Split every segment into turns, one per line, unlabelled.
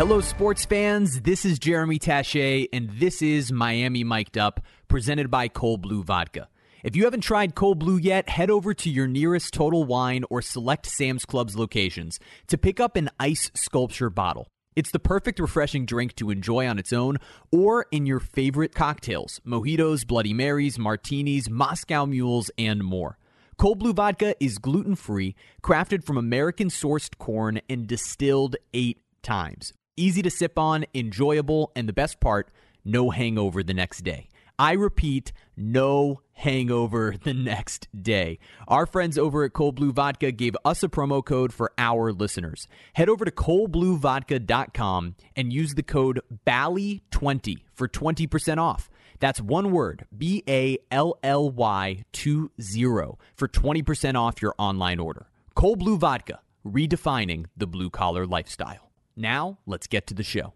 Hello, sports fans. This is Jeremy Taché, and this is Miami Mic'd Up, presented by Cold Blue Vodka. If you haven't tried Cold Blue yet, head over to your nearest Total Wine or select Sam's Club's locations to pick up an ice sculpture bottle. It's the perfect refreshing drink to enjoy on its own or in your favorite cocktails mojitos, Bloody Marys, martinis, Moscow mules, and more. Cold Blue Vodka is gluten free, crafted from American sourced corn, and distilled eight times. Easy to sip on, enjoyable, and the best part, no hangover the next day. I repeat, no hangover the next day. Our friends over at Cold Blue Vodka gave us a promo code for our listeners. Head over to coldbluevodka.com and use the code BALLY20 for 20% off. That's one word, B A L L Y 20 for 20% off your online order. Cold Blue Vodka, redefining the blue collar lifestyle. Now, let's get to the show.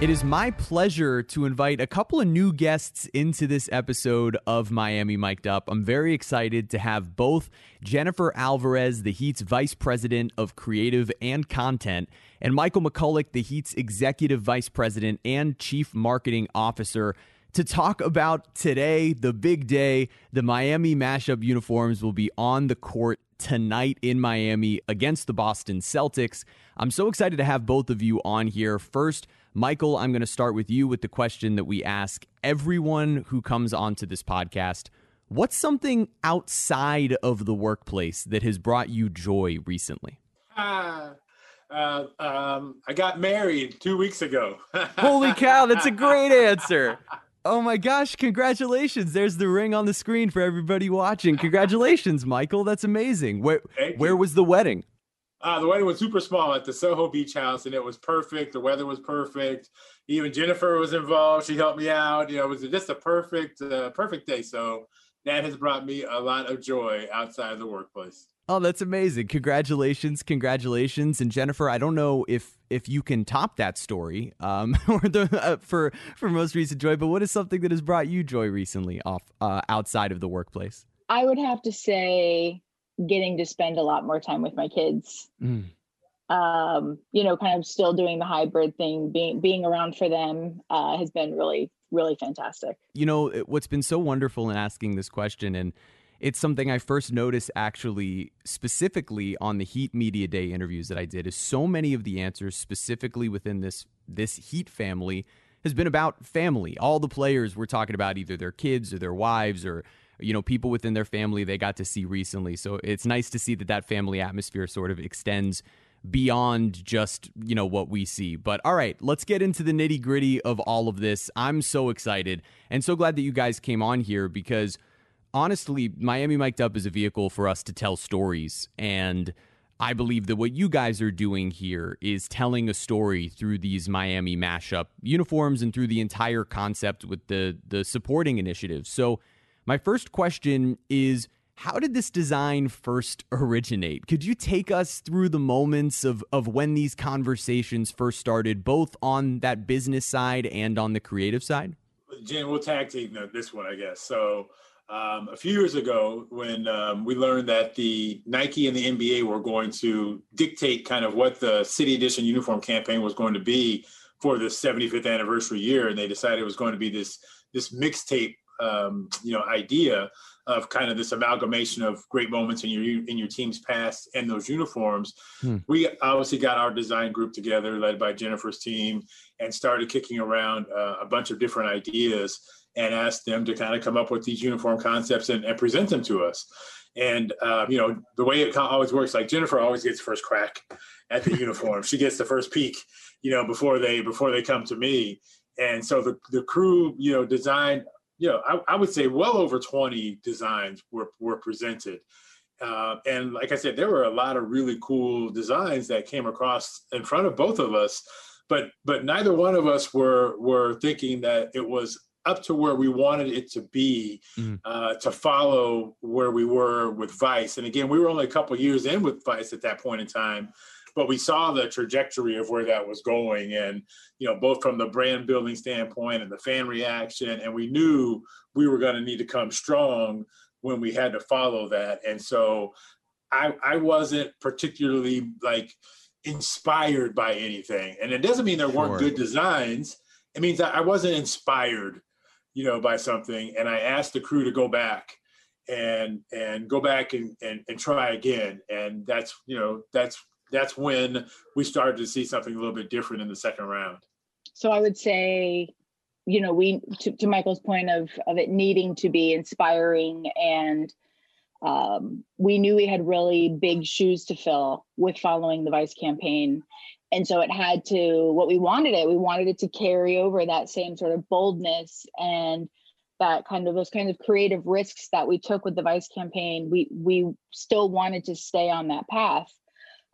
It is my pleasure to invite a couple of new guests into this episode of Miami Mic'd Up. I'm very excited to have both Jennifer Alvarez, the Heat's Vice President of Creative and Content, and Michael McCullough, the Heat's Executive Vice President and Chief Marketing Officer, to talk about today, the big day. The Miami mashup uniforms will be on the court tonight in Miami against the Boston Celtics. I'm so excited to have both of you on here. First, Michael, I'm going to start with you with the question that we ask everyone who comes onto this podcast. What's something outside of the workplace that has brought you joy recently?
Uh, uh, um, I got married two weeks ago.
Holy cow, that's a great answer. Oh my gosh, congratulations. There's the ring on the screen for everybody watching. Congratulations, Michael. That's amazing. Where where was the wedding?
Uh, the wedding was super small at the Soho Beach House, and it was perfect. The weather was perfect. Even Jennifer was involved. She helped me out. You know, it was just a perfect, uh, perfect day. So that has brought me a lot of joy outside of the workplace.
Oh, that's amazing! Congratulations, congratulations, and Jennifer. I don't know if if you can top that story um, or the uh, for for most recent joy, but what is something that has brought you joy recently off uh, outside of the workplace?
I would have to say getting to spend a lot more time with my kids. Mm. Um, you know, kind of still doing the hybrid thing, being being around for them uh, has been really really fantastic.
You know, what's been so wonderful in asking this question and it's something I first noticed actually specifically on the Heat Media Day interviews that I did is so many of the answers specifically within this this Heat family has been about family. All the players we're talking about either their kids or their wives or you know people within their family they got to see recently. So it's nice to see that that family atmosphere sort of extends beyond just you know what we see but all right let's get into the nitty gritty of all of this i'm so excited and so glad that you guys came on here because honestly, Miami Mic'd Up is a vehicle for us to tell stories. And I believe that what you guys are doing here is telling a story through these Miami mashup uniforms and through the entire concept with the the supporting initiatives. So, my first question is how did this design first originate? Could you take us through the moments of, of when these conversations first started, both on that business side and on the creative side?
Jen, we'll tag team this one, I guess. So, um, a few years ago when um, we learned that the Nike and the NBA were going to dictate kind of what the City Edition uniform campaign was going to be for the 75th anniversary year, and they decided it was going to be this this mixtape, um, you know, idea of kind of this amalgamation of great moments in your in your team's past and those uniforms. Hmm. We obviously got our design group together, led by Jennifer's team, and started kicking around uh, a bunch of different ideas and asked them to kind of come up with these uniform concepts and, and present them to us. And uh, you know the way it always works, like Jennifer always gets first crack at the uniform. She gets the first peek, you know, before they before they come to me. And so the the crew, you know, designed, you know, I, I would say well over 20 designs were were presented. Uh, and like I said, there were a lot of really cool designs that came across in front of both of us, but but neither one of us were were thinking that it was up to where we wanted it to be mm-hmm. uh, to follow where we were with Vice. And again, we were only a couple years in with Vice at that point in time, but we saw the trajectory of where that was going, and you know, both from the brand building standpoint and the fan reaction, and we knew we were going to need to come strong when we had to follow that. And so, I I wasn't particularly like inspired by anything. And it doesn't mean there sure. weren't good designs. It means I wasn't inspired, you know, by something. And I asked the crew to go back and and go back and, and, and try again. And that's, you know, that's that's when we started to see something a little bit different in the second round.
So I would say, you know, we to, to Michael's point of of it needing to be inspiring and um, we knew we had really big shoes to fill with following the vice campaign and so it had to what we wanted it we wanted it to carry over that same sort of boldness and that kind of those kinds of creative risks that we took with the vice campaign we we still wanted to stay on that path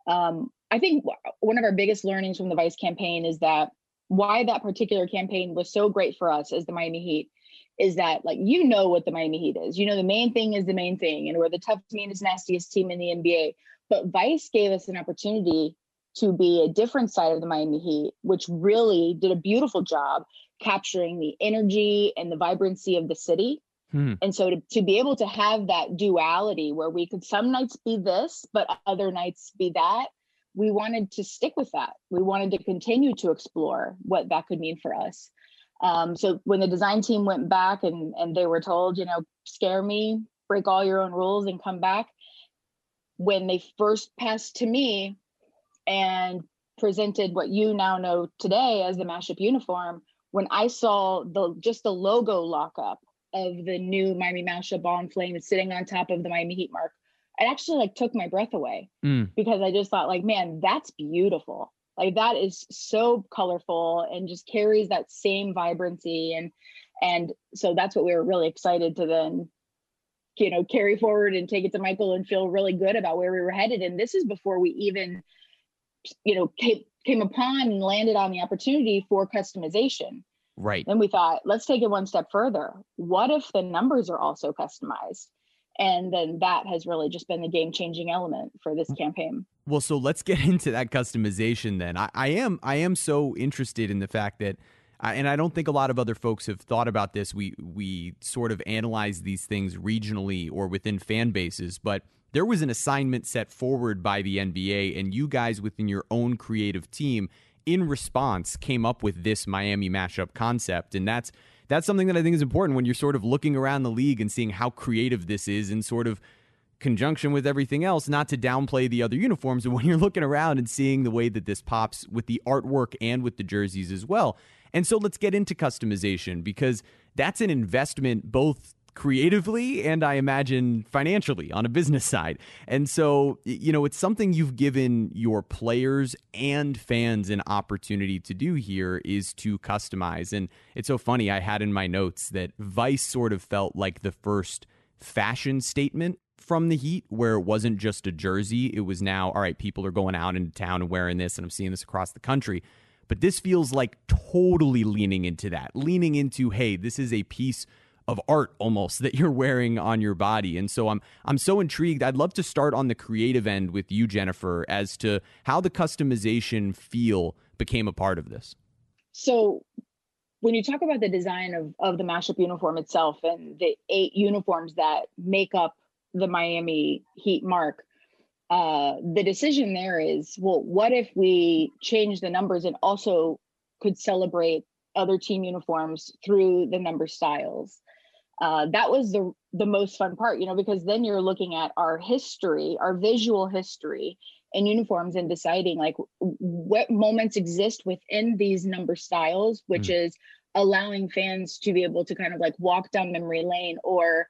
um, i think one of our biggest learnings from the vice campaign is that why that particular campaign was so great for us as the miami heat is that like you know what the Miami Heat is. You know the main thing is the main thing, and we're the toughest, meanest, nastiest team in the NBA. But Vice gave us an opportunity to be a different side of the Miami Heat, which really did a beautiful job capturing the energy and the vibrancy of the city. Hmm. And so to, to be able to have that duality where we could some nights be this, but other nights be that, we wanted to stick with that. We wanted to continue to explore what that could mean for us. Um, so when the design team went back and and they were told, you know, scare me, break all your own rules, and come back. When they first passed to me and presented what you now know today as the mashup uniform, when I saw the just the logo lockup of the new Miami mashup ball and flame sitting on top of the Miami Heat mark, it actually like took my breath away mm. because I just thought like, man, that's beautiful like that is so colorful and just carries that same vibrancy and and so that's what we were really excited to then you know carry forward and take it to michael and feel really good about where we were headed and this is before we even you know came, came upon and landed on the opportunity for customization.
Right.
Then we thought let's take it one step further. What if the numbers are also customized? And then that has really just been the game changing element for this campaign.
well so let's get into that customization then. I, I am i am so interested in the fact that and I don't think a lot of other folks have thought about this. We we sort of analyze these things regionally or within fan bases, but there was an assignment set forward by the NBA, and you guys within your own creative team, in response, came up with this Miami mashup concept, and that's that's something that I think is important when you're sort of looking around the league and seeing how creative this is in sort of conjunction with everything else, not to downplay the other uniforms, but when you're looking around and seeing the way that this pops with the artwork and with the jerseys as well. And so let's get into customization because that's an investment both creatively and I imagine financially on a business side. And so, you know, it's something you've given your players and fans an opportunity to do here is to customize. And it's so funny, I had in my notes that Vice sort of felt like the first fashion statement from the Heat, where it wasn't just a jersey. It was now, all right, people are going out into town and wearing this, and I'm seeing this across the country. But this feels like totally leaning into that, leaning into, hey, this is a piece of art almost that you're wearing on your body. And so I'm I'm so intrigued. I'd love to start on the creative end with you Jennifer as to how the customization feel became a part of this.
So when you talk about the design of of the mashup uniform itself and the eight uniforms that make up the Miami Heat mark, uh, the decision there is well, what if we change the numbers and also could celebrate other team uniforms through the number styles? Uh, that was the the most fun part, you know, because then you're looking at our history, our visual history in uniforms and deciding like what moments exist within these number styles, which mm. is allowing fans to be able to kind of like walk down memory lane or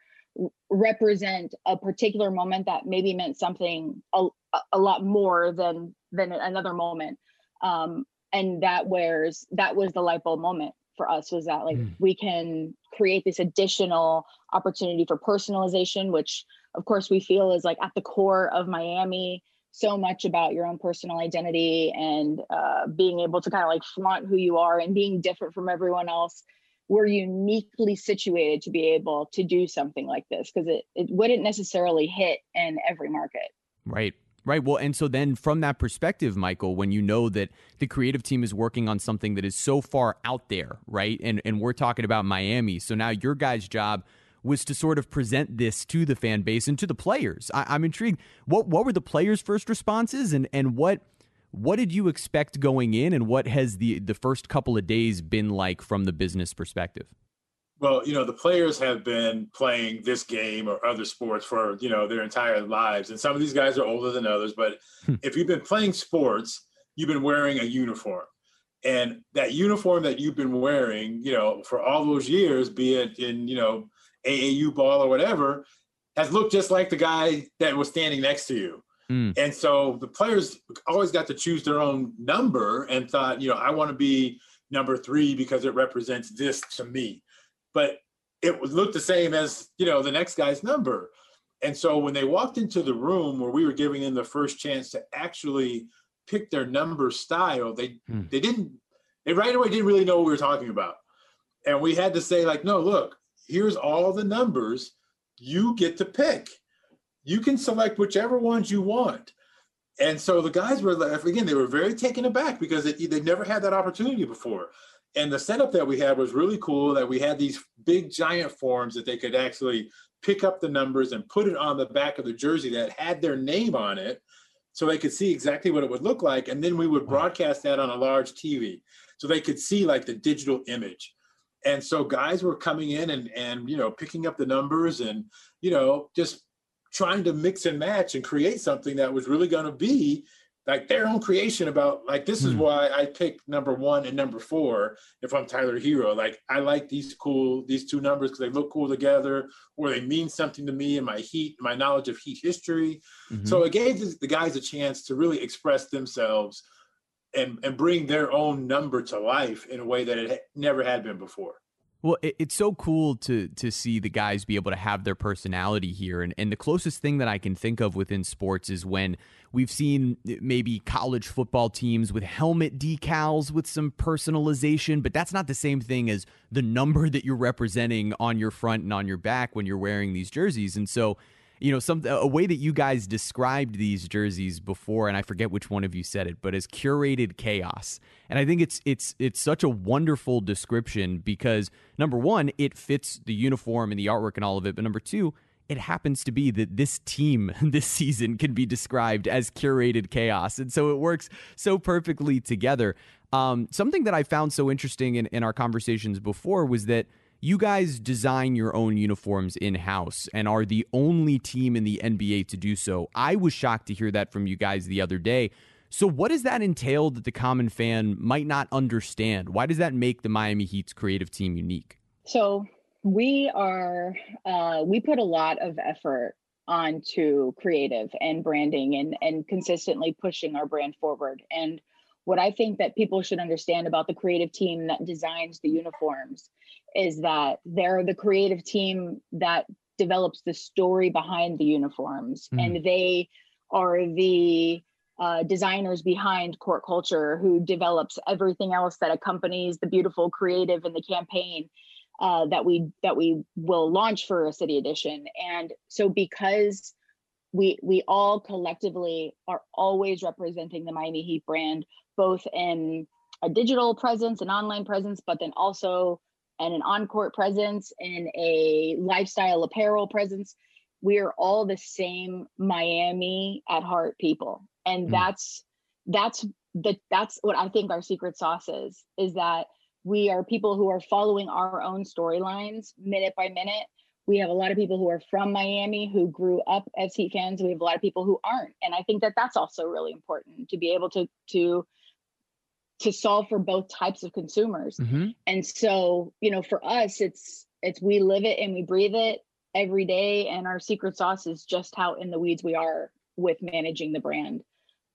represent a particular moment that maybe meant something a, a lot more than than another moment um and that wears that was the light bulb moment for us was that like mm. we can create this additional opportunity for personalization which of course we feel is like at the core of miami so much about your own personal identity and uh, being able to kind of like flaunt who you are and being different from everyone else. We're uniquely situated to be able to do something like this because it, it wouldn't necessarily hit in every market.
Right Right. Well, and so then from that perspective, Michael, when you know that the creative team is working on something that is so far out there, right? And and we're talking about Miami. So now your guys' job was to sort of present this to the fan base and to the players. I, am intrigued. What what were the players' first responses and and what What did you expect going in, and what has the the first couple of days been like from the business perspective?
Well, you know, the players have been playing this game or other sports for, you know, their entire lives. And some of these guys are older than others. But hmm. if you've been playing sports, you've been wearing a uniform. And that uniform that you've been wearing, you know, for all those years, be it in, you know, AAU ball or whatever, has looked just like the guy that was standing next to you. Mm. And so the players always got to choose their own number and thought, you know, I want to be number three because it represents this to me but it would look the same as you know the next guy's number. And so when they walked into the room where we were giving them the first chance to actually pick their number style they hmm. they didn't they right away didn't really know what we were talking about. And we had to say like no look here's all the numbers you get to pick. You can select whichever ones you want. And so the guys were again they were very taken aback because they, they never had that opportunity before and the setup that we had was really cool that we had these big giant forms that they could actually pick up the numbers and put it on the back of the jersey that had their name on it so they could see exactly what it would look like. And then we would broadcast that on a large tv so they could see like the digital image. And so guys were coming in and and you know picking up the numbers and you know just trying to mix and match and create something that was really going to be like their own creation about like this is hmm. why I picked number one and number four if I'm Tyler Herro. Like I like these cool these two numbers because they look cool together or they mean something to me and my heat, my knowledge of heat history. Mm-hmm. So it gave the guys a chance to really express themselves and and bring their own number to life in a way that it never had been before.
Well, it, it's so cool to to see the guys be able to have their personality here, and and the closest thing that I can think of within sports is when we've seen maybe college football teams with helmet decals with some personalization, but that's not the same thing as the number that you're representing on your front and on your back when you're wearing these jerseys, and so you know, some a way that you guys described these jerseys before, and I forget which one of you said it, but as curated chaos. And I think it's it's it's such a wonderful description because number one, it fits the uniform and the artwork and all of it, but number two, it happens to be that this team this season can be described as curated chaos. And so it works so perfectly together. Um, something that I found so interesting in, in our conversations before was that you guys design your own uniforms in house and are the only team in the NBA to do so. I was shocked to hear that from you guys the other day. So, what does that entail that the common fan might not understand? Why does that make the Miami Heat's creative team unique?
So, we are, uh, we put a lot of effort onto creative and branding and, and consistently pushing our brand forward. And what I think that people should understand about the creative team that designs the uniforms is that they're the creative team that develops the story behind the uniforms mm. and they are the uh, designers behind court culture who develops everything else that accompanies the beautiful creative and the campaign uh, that we that we will launch for a city edition and so because we we all collectively are always representing the miami heat brand both in a digital presence and online presence but then also and an on-court presence and a lifestyle apparel presence we are all the same miami at heart people. And mm. that's that's the that's what i think our secret sauce is is that we are people who are following our own storylines minute by minute. We have a lot of people who are from miami who grew up as heat fans. We have a lot of people who aren't. And i think that that's also really important to be able to to to solve for both types of consumers. Mm-hmm. And so, you know, for us, it's it's we live it and we breathe it every day. And our secret sauce is just how in the weeds we are with managing the brand.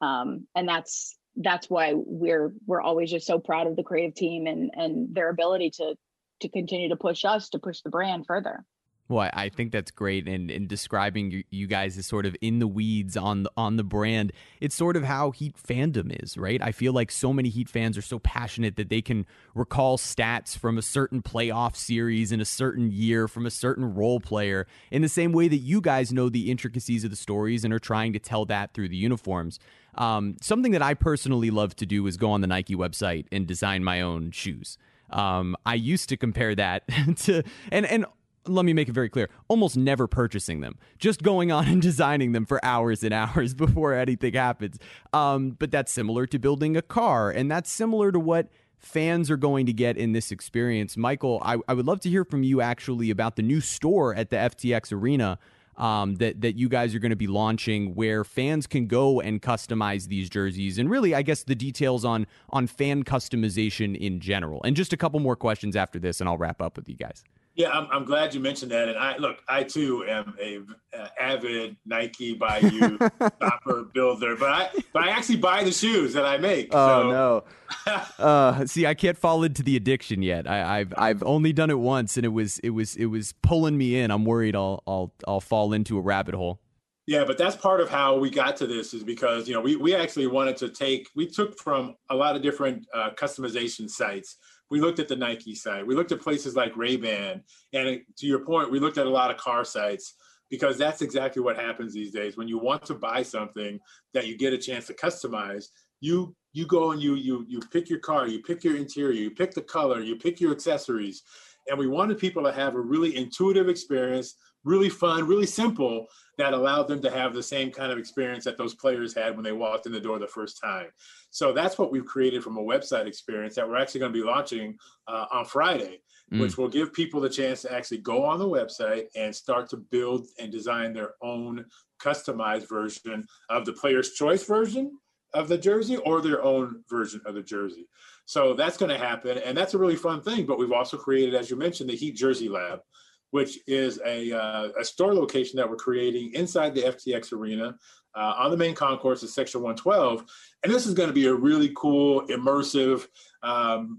Um, and that's that's why we're we're always just so proud of the creative team and and their ability to to continue to push us to push the brand further.
Well, I think that's great, and in describing you, guys as sort of in the weeds on the, on the brand, it's sort of how Heat fandom is, right? I feel like so many Heat fans are so passionate that they can recall stats from a certain playoff series in a certain year from a certain role player, in the same way that you guys know the intricacies of the stories and are trying to tell that through the uniforms. Um, something that I personally love to do is go on the Nike website and design my own shoes. Um, I used to compare that to and and let me make it very clear almost never purchasing them just going on and designing them for hours and hours before anything happens um, but that's similar to building a car and that's similar to what fans are going to get in this experience michael I, I would love to hear from you actually about the new store at the ftx arena um, that that you guys are going to be launching, where fans can go and customize these jerseys, and really, I guess the details on on fan customization in general. And just a couple more questions after this, and I'll wrap up with you guys.
Yeah, I'm, I'm glad you mentioned that. And I look, I too am a uh, avid Nike by you stopper builder, but I but I actually buy the shoes that I make.
Oh so. no! uh, see, I can't fall into the addiction yet. I, have I've only done it once, and it was it was it was pulling me in. I'm worried I'll I'll I'll fall into a rabbit hole.
Yeah, but that's part of how we got to this is because you know we we actually wanted to take we took from a lot of different uh, customization sites we looked at the Nike site. We looked at places like Ray Ban, and to your point, we looked at a lot of car sites because that's exactly what happens these days. When you want to buy something that you get a chance to customize, you you go and you you you pick your car, you pick your interior, you pick the color, you pick your accessories, and we wanted people to have a really intuitive experience, really fun, really simple, that allowed them to have the same kind of experience that those players had when they walked in the door the first time. So that's what we've created from a website experience that we're actually going to be launching uh, on Friday, mm. which will give people the chance to actually go on the website and start to build and design their own customized version of the player's choice version of the jersey or their own version of the jersey. So that's going to happen. And that's a really fun thing. But we've also created, as you mentioned, the Heat Jersey Lab, which is a, uh, a store location that we're creating inside the FTX arena uh, on the main concourse of Section 112. And this is going to be a really cool, immersive, um,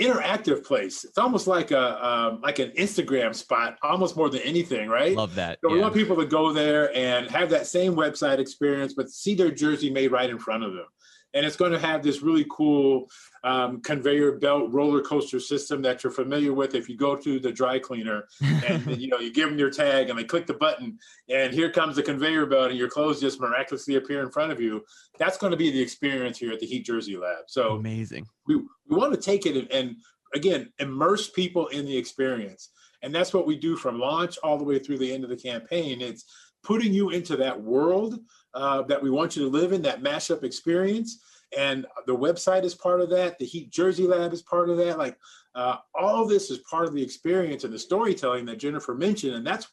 interactive place. It's almost like a um, like an Instagram spot, almost more than anything, right?
Love that.
So yeah. we want people to go there and have that same website experience, but see their jersey made right in front of them and it's going to have this really cool um, conveyor belt roller coaster system that you're familiar with if you go to the dry cleaner and you know you give them your tag and they click the button and here comes the conveyor belt and your clothes just miraculously appear in front of you that's going to be the experience here at the heat jersey lab. So
amazing.
we, we want to take it and, and again immerse people in the experience. And that's what we do from launch all the way through the end of the campaign. It's putting you into that world uh, that we want you to live in, that mashup experience. And the website is part of that. The Heat Jersey Lab is part of that. Like uh, all this is part of the experience and the storytelling that Jennifer mentioned. And that's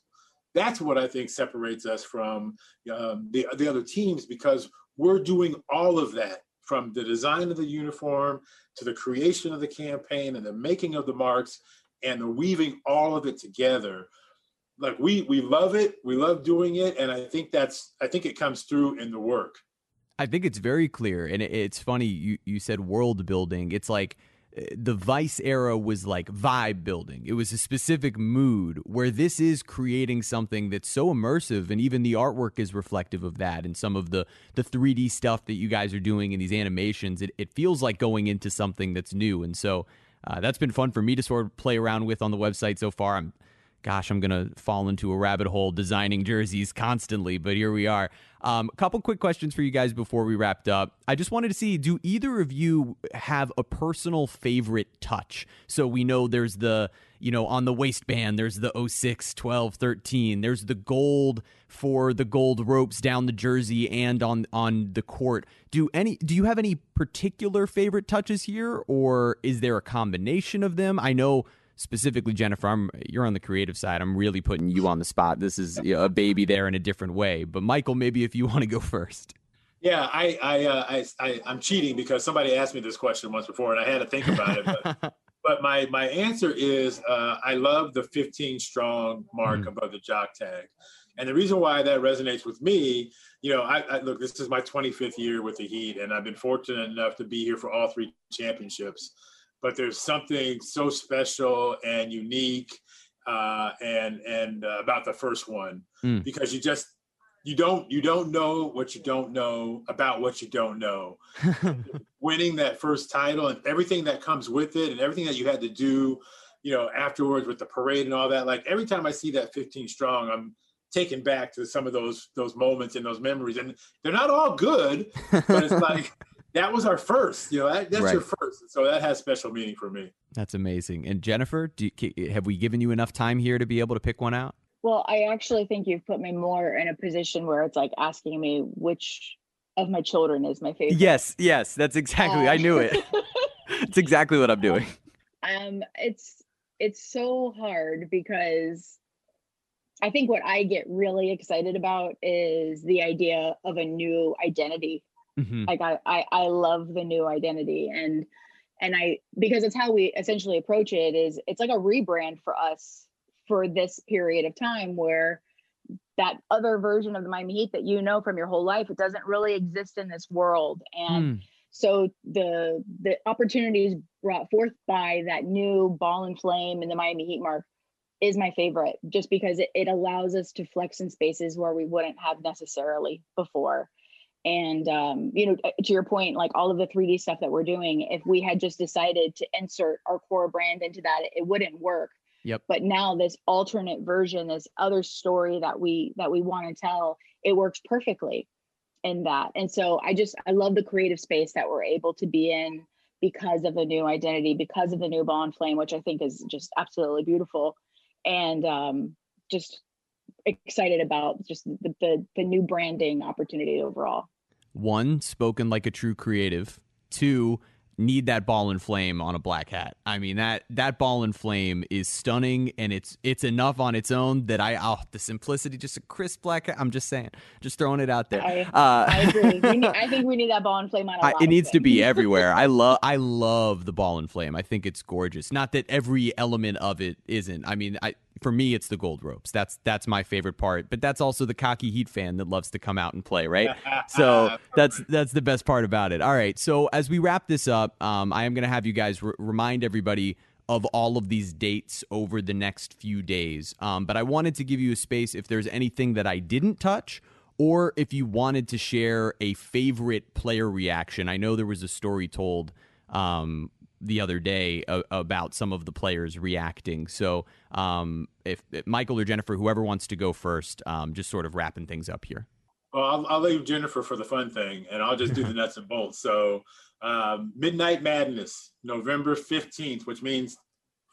that's what I think separates us from um, the the other teams because we're doing all of that from the design of the uniform to the creation of the campaign and the making of the marks and the weaving all of it together like we we love it. We love doing it. And i think that's i think it comes through in the work.
I think it's very clear. And it's funny you you said world building. It's like eh, the vice era was like vibe building. It was a specific mood where this is creating something that's so immersive. And even the artwork is reflective of that and some of the the 3d stuff that you guys are doing in these animations. It, it feels like going into something that's new. And so uh, that's been fun for me to sort of play around with on the website so far. I'm gosh, I'm going to fall into a rabbit hole designing jerseys constantly, but here we are. A um, couple quick questions for you guys before we wrapped up. I just wanted to see do either of you have a personal favorite touch? So we know there's the, you know, on the waistband, there's the 06, 12, 13, there's the gold for the gold ropes down the jersey and on on the court. Do any do you have any particular favorite touches here or is there a combination of them? I know specifically Jennifer, I'm, you're on the creative side. I'm really putting you on the spot. This is you know, a baby there in a different way. But Michael, maybe if you want to go first.
Yeah, I I, uh, I I am cheating because somebody asked me this question once before, and I had to think about it. But, but my my answer is uh, I love the 15 strong mark mm above the jock tag. And the reason why that resonates with me, you know, I, I, look, this is my 25th year with the Heat, and I've been fortunate enough to be here for all three championships but there's something so special and unique uh, and and uh, about the first one. Mm. because you just you don't you don't know what you don't know about what you don't know. Winning that first title and everything that comes with it and everything that you had to do you know afterwards with the parade and all that like every time i see that 15 strong i'm taken back to some of those those moments and those memories. And they're not all good but it's like that was our first. You know, that, that's right. your first, so that has special meaning for me.
That's amazing. And Jennifer, you, have we given you enough time here to be able to pick one out?
Well, I actually think you've put me more in a position where it's like asking me which of my children is my favorite.
Yes, yes, that's exactly. I knew it. it's exactly what I'm doing.
Um, it's it's so hard because I think what I get really excited about is the idea of a new identity. Mm-hmm. Like I, I I love the new identity and and I because it's how we essentially approach it is it's like a rebrand for us for this period of time where that other version of the Miami Heat that you know from your whole life, it doesn't really exist in this world. And mm. so the the opportunities brought forth by that new ball and flame in the Miami Heat mark is my favorite just because it, it allows us to flex in spaces where we wouldn't have necessarily before. And um, you know, to your point, like all of the 3D stuff that we're doing, if we had just decided to insert our core brand into that, it wouldn't work
Yep.
But now this alternate version, this other story that we that we want to tell, it works perfectly in that. And so I just I love the creative space that we're able to be in because of the new identity, because of the new ball and flame, which I think is just absolutely beautiful. And um, just excited about just the, the the new branding opportunity overall.
One, spoken like a true creative. Two, need that ball and flame on a black hat. I mean that that ball and flame is stunning, and it's it's enough on its own that I oh the simplicity, just a crisp black. Hat, I'm just saying, just throwing it out there.
I, uh, I agree. Need, I think we need that ball and flame on. I,
it needs to be everywhere. I love I love the ball and flame. I think it's gorgeous. Not that every element of it isn't. I mean, I for me it's the gold ropes. That's that's my favorite part. But that's also the cocky Heat fan that loves to come out and play, right? so that's that's the best part about it. All right. So as we wrap this up, um, I am going to have you guys r- remind everybody of all of these dates over the next few days. Um, but I wanted to give you a space if there's anything that I didn't touch or if you wanted to share a favorite player reaction. I know there was a story told um, the other day uh, about some of the players reacting. So, um, if, if, Michael or Jennifer, whoever wants to go first, um, just sort of wrapping things up here.
Well, I'll, I'll, leave Jennifer for the fun thing, and I'll just do the nuts and bolts. So, um, Midnight Madness, November fifteenth, which means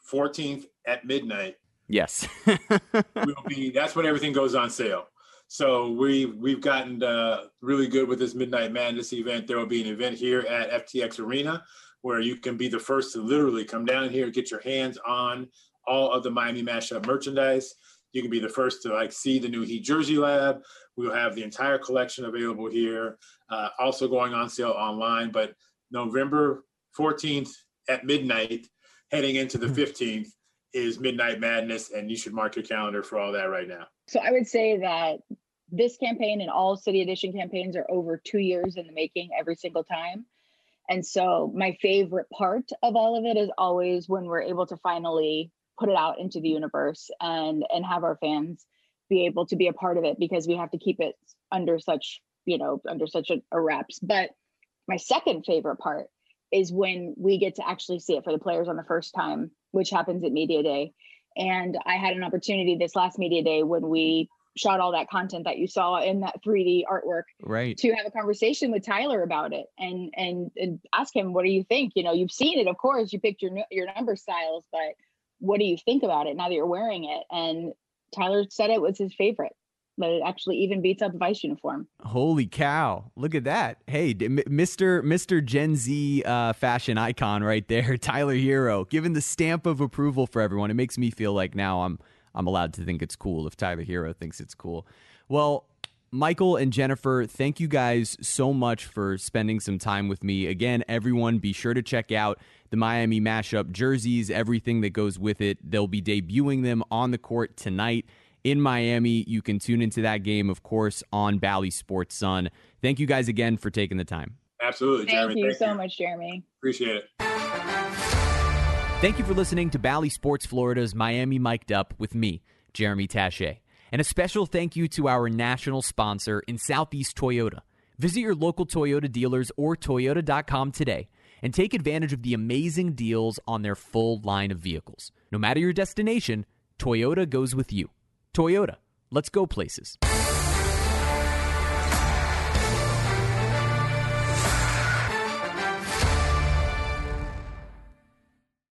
fourteenth at midnight.
Yes,
will be. That's when everything goes on sale. So we we've gotten uh, really good with this Midnight Madness event. There will be an event here at FTX Arena where you can be the first to literally come down here, get your hands on all of the Miami Mashup merchandise. You can be the first to like see the new Heat Jersey Lab. We'll have the entire collection available here, uh, also going on sale online. But November 14th at midnight, heading into the 15th, hmm. is Midnight Madness, and you should mark your calendar for all that right now.
So I would say that this campaign and all City Edition campaigns are over two years in the making every single time. And so my favorite part of all of it is always when we're able to finally put it out into the universe and and have our fans be able to be a part of it because we have to keep it under such, you know, under such a, a wraps. But my second favorite part is when we get to actually see it for the players on the first time, which happens at media day. And I had an opportunity this last media day when we shot all that content that you saw in that 3D artwork
right
to have a conversation with Tyler about it and and and ask him what do you think you know you've seen it of course you picked your your number styles but what do you think about it now that you're wearing it and Tyler said it was his favorite but it actually even beats up the Vice uniform.
Holy cow! Look at that. Hey, Mister Mister Gen Z uh, fashion icon right there, Tyler Herro, giving the stamp of approval for everyone. It makes me feel like now I'm I'm allowed to think it's cool if Tyler Herro thinks it's cool. Well, Michael and Jennifer, thank you guys so much for spending some time with me. Again, everyone, be sure to check out the Miami Mashup jerseys, everything that goes with it. They'll be debuting them on the court tonight in Miami. You can tune into that game, of course, on Bally Sports Sun. Thank you guys again for taking the time.
Absolutely,
Jeremy. Thank you thank so you. much, Jeremy.
Appreciate it.
Thank you for listening to Bally Sports Florida's Miami Mic'd Up with me, Jeremy Taché. And a special thank you to our national sponsor in Southeast Toyota. Visit your local Toyota dealers or Toyota.com today and take advantage of the amazing deals on their full line of vehicles. No matter your destination, Toyota goes with you. Toyota, let's go places.